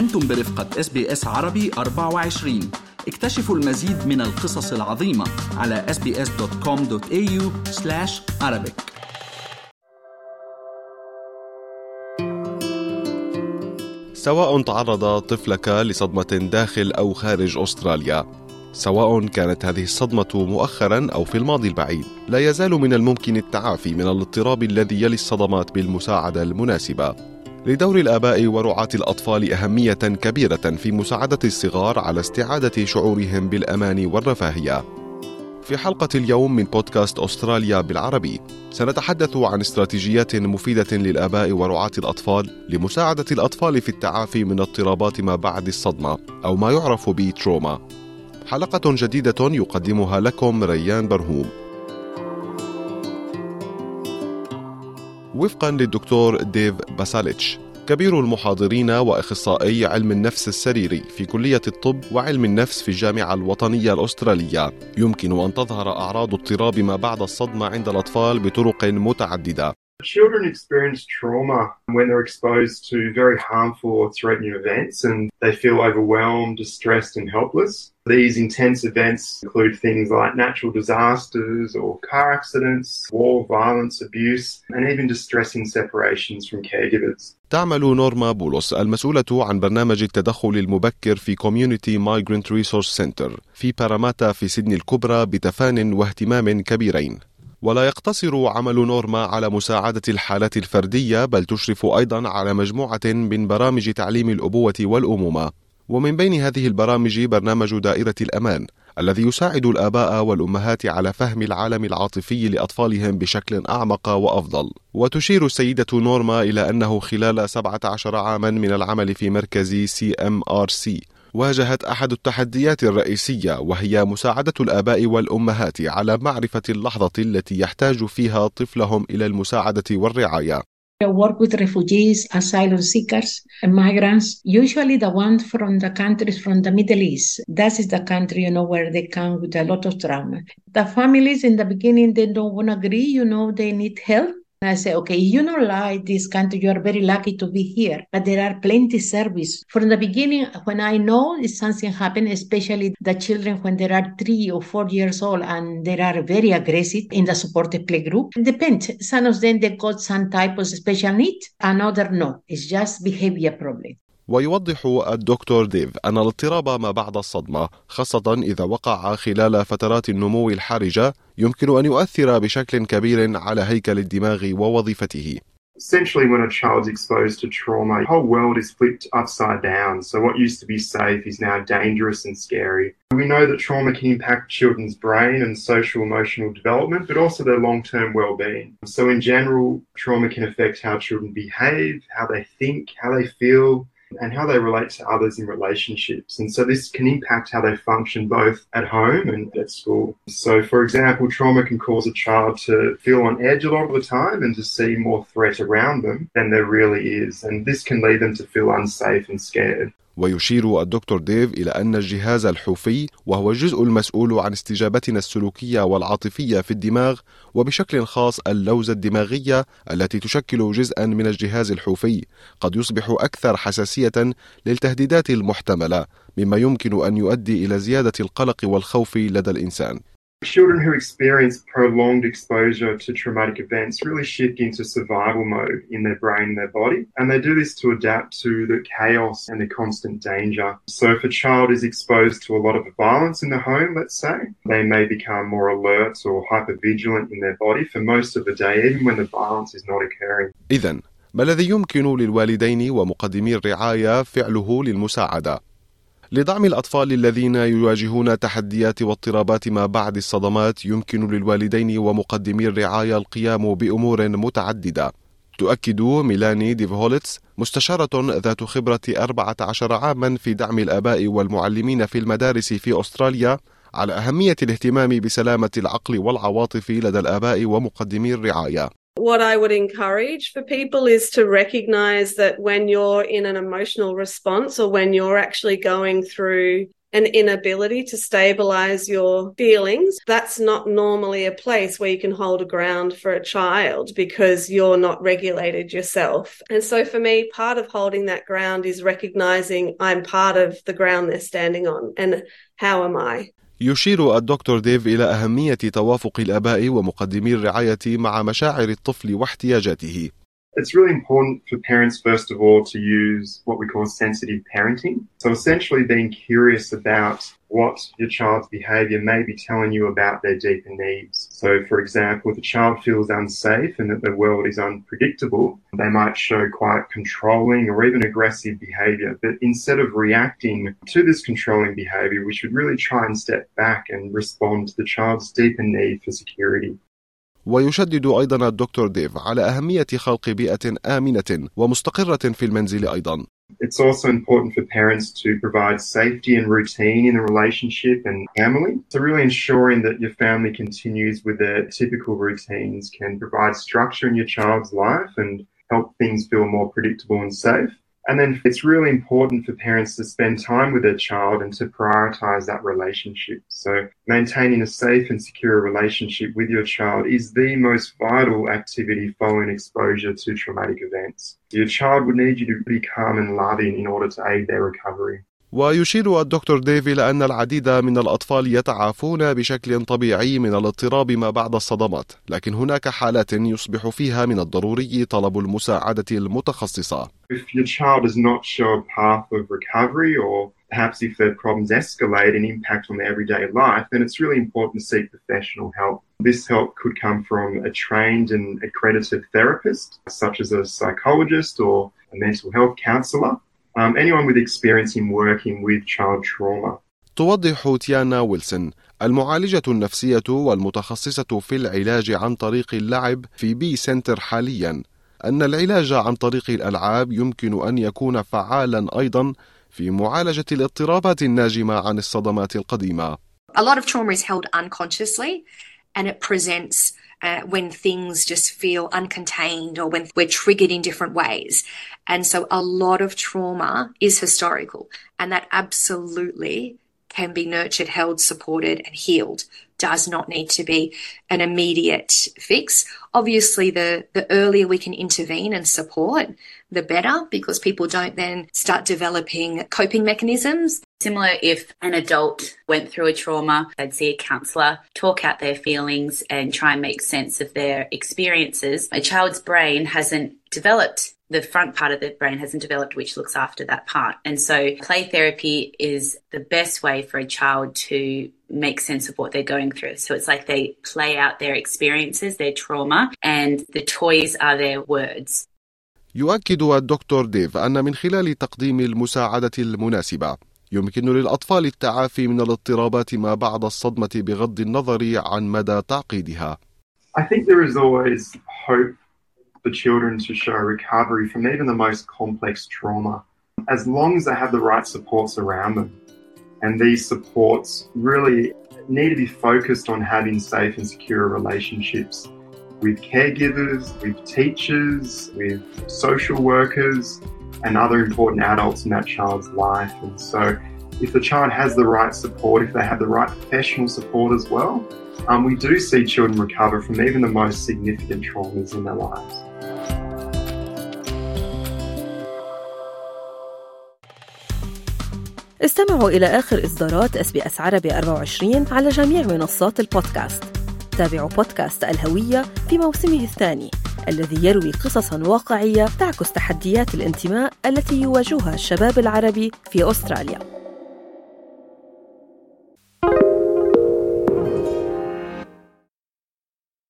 أنتم برفقة SBS عربي 24 اكتشفوا المزيد من القصص العظيمة على sbs.com.au arabic. سواء تعرض طفلك لصدمة داخل أو خارج أستراليا. سواء كانت هذه الصدمة مؤخرا أو في الماضي البعيد لا يزال من الممكن التعافي من الاضطراب الذي يلي الصدمات بالمساعدة المناسبة. لدور الآباء ورعاة الأطفال أهمية كبيرة في مساعدة الصغار على استعادة شعورهم بالأمان والرفاهية. في حلقة اليوم من بودكاست أستراليا بالعربي سنتحدث عن استراتيجيات مفيدة للآباء ورعاة الأطفال لمساعدة الأطفال في التعافي من اضطرابات ما بعد الصدمة أو ما يعرف بتروما. حلقة جديدة يقدمها لكم ريان برهوم. وفقا للدكتور ديف باساليتش كبير المحاضرين وأخصائي علم النفس السريري في كلية الطب وعلم النفس في الجامعة الوطنية الأسترالية. يمكن أن تظهر أعراض اضطراب ما بعد الصدمة عند الأطفال بطرق متعددة. Children experience trauma when they're exposed to very harmful or threatening events and they feel overwhelmed, distressed, and helpless. These intense events include things like natural disasters or car accidents, war, violence, abuse, and even distressing separations from caregivers. تعمل نورما بولوس المسؤولة عن برنامج التدخل المبكر في Community Migrant Resource Center في باراماتا في سيدني الكبرى بتفان واهتمام كبيرين ولا يقتصر عمل نورما على مساعدة الحالات الفردية بل تشرف أيضا على مجموعة من برامج تعليم الأبوة والأمومة. ومن بين هذه البرامج برنامج دائرة الأمان الذي يساعد الآباء والأمهات على فهم العالم العاطفي لأطفالهم بشكل أعمق وأفضل. وتشير السيدة نورما إلى أنه خلال 17 عاما من العمل في مركز CMRC واجهت أحد التحديات الرئيسية وهي مساعدة الآباء والأمهات على معرفة اللحظة التي يحتاج فيها طفلهم إلى المساعدة والرعاية I work with refugees, asylum seekers, and migrants, usually the ones from the countries from the Middle East. That is the country, you know, where they come with a lot of trauma. The families in the beginning, they don't want to agree, you know, they need help. I say, okay, you know, like this country, you are very lucky to be here, but there are plenty service. From the beginning, when I know something happened, especially the children when they are three or four years old and they are very aggressive in the supported play group, it depends. Some of them they got some type of special need, another no. It's just behavior problem. ويوضح الدكتور ديف أن الاضطراب ما بعد الصدمة خاصة إذا وقع خلال فترات النمو الحرجة يمكن أن يؤثر بشكل كبير على هيكل الدماغ ووظيفته Essentially, when a child's exposed to trauma, the whole world is flipped upside down. So, what used to be safe is now dangerous and scary. We know that trauma can impact children's brain and social emotional development, but also their long term well being. So, in general, trauma can affect how children behave, how they think, how they feel, and how they relate to others in relationships. And so this can impact how they function both at home and at school. So, for example, trauma can cause a child to feel on edge a lot of the time and to see more threat around them than there really is. And this can lead them to feel unsafe and scared. ويشير الدكتور ديف إلى أن الجهاز الحوفي وهو الجزء المسؤول عن استجابتنا السلوكية والعاطفية في الدماغ وبشكل خاص اللوزة الدماغية التي تشكل جزءا من الجهاز الحوفي قد يصبح أكثر حساسية للتهديدات المحتملة مما يمكن أن يؤدي إلى زيادة القلق والخوف لدى الإنسان. Children who experience prolonged exposure to traumatic events really shift into survival mode in their brain and their body, and they do this to adapt to the chaos and the constant danger. So, if a child is exposed to a lot of violence in the home, let's say, they may become more alert or hypervigilant in their body for most of the day, even when the violence is not occurring. إذا ما الذي يمكن للوالدين ومقدمي الرعاية فعله للمساعدة؟ لدعم الأطفال الذين يواجهون تحديات واضطرابات ما بعد الصدمات يمكن للوالدين ومقدمي الرعاية القيام بأمور متعددة. تؤكد ميلاني ديفهولتس مستشارة ذات خبرة 14 عاما في دعم الآباء والمعلمين في المدارس في أستراليا على أهمية الاهتمام بسلامة العقل والعواطف لدى الآباء ومقدمي الرعاية. What I would encourage for people is to recognize that when you're in an emotional response or when you're actually going through an inability to stabilize your feelings, that's not normally a place where you can hold a ground for a child because you're not regulated yourself. And so for me, part of holding that ground is recognizing I'm part of the ground they're standing on and how am I? يشير الدكتور ديف إلى أهمية توافق الآباء ومقدمي الرعاية مع مشاعر الطفل واحتياجاته. It's really important for parents, first of all, to use what we call sensitive parenting. So essentially being curious about what your child's behavior may be telling you about their deeper needs. So, for example, if a child feels unsafe and that the world is unpredictable, they might show quite controlling or even aggressive behavior. But instead of reacting to this controlling behavior, we should really try and step back and respond to the child's deeper need for security. ويشدد أيضا الدكتور ديف على أهمية خلق بيئة آمنة ومستقرة في المنزل أيضا. It's also important for parents to provide safety and routine in the relationship and family. So really ensuring that your family continues with their typical routines can provide structure in your child's life and help things feel more predictable and safe. And then it's really important for parents to spend time with their child and to prioritize that relationship. So maintaining a safe and secure relationship with your child is the most vital activity following exposure to traumatic events. Your child would need you to be calm and loving in order to aid their recovery. ويشير الدكتور ديف إلى أن العديد من الأطفال يتعافون بشكل طبيعي من الاضطراب ما بعد الصدمات، لكن هناك حالات يصبح فيها من الضروري طلب المساعدة المتخصصة. If your child does not show a path of recovery or perhaps if their problems escalate and impact on their everyday life, then it's really important to seek professional help. This help could come from a trained and accredited therapist, such as a psychologist or a mental health counsellor um, anyone with experience in working with child trauma. توضح تيانا ويلسون المعالجة النفسية والمتخصصة في العلاج عن طريق اللعب في بي سنتر حاليا أن العلاج عن طريق الألعاب يمكن أن يكون فعالا أيضا في معالجة الاضطرابات الناجمة عن الصدمات القديمة. A lot of trauma is held unconsciously and it presents uh, when things just feel uncontained or when we're triggered in different ways. And so a lot of trauma is historical, and that absolutely can be nurtured, held, supported, and healed. Does not need to be an immediate fix. Obviously, the, the earlier we can intervene and support, the better, because people don't then start developing coping mechanisms Similar if an adult went through a trauma, they'd see a counsellor, talk out their feelings, and try and make sense of their experiences. A child's brain hasn't developed the front part of the brain hasn't developed, which looks after that part. And so, play therapy is the best way for a child to make sense of what they're going through. So, it's like they play out their experiences, their trauma, and the toys are their words. يؤكد الدكتور ديف أن من خلال تقديم المساعدة المناسبة يمكن للأطفال التعافي من الاضطرابات ما بعد الصدمة بغض النظر عن مدى تعقيدها. I think there is always hope for children to show recovery from even the most complex trauma, as long as they have the right supports around them. And these supports really need to be focused on having safe and secure relationships with caregivers, with teachers, with social workers, and other important adults in that child's life. And so, if the child has the right support, if they have the right professional support as well, um, we do see children recover from even the most significant traumas in their lives. استمعوا إلى آخر إصدارات اس بي اس عربي 24 على جميع منصات البودكاست. تابعوا بودكاست الهوية في موسمه الثاني الذي يروي قصصا واقعية تعكس تحديات الانتماء التي يواجهها الشباب العربي في أستراليا.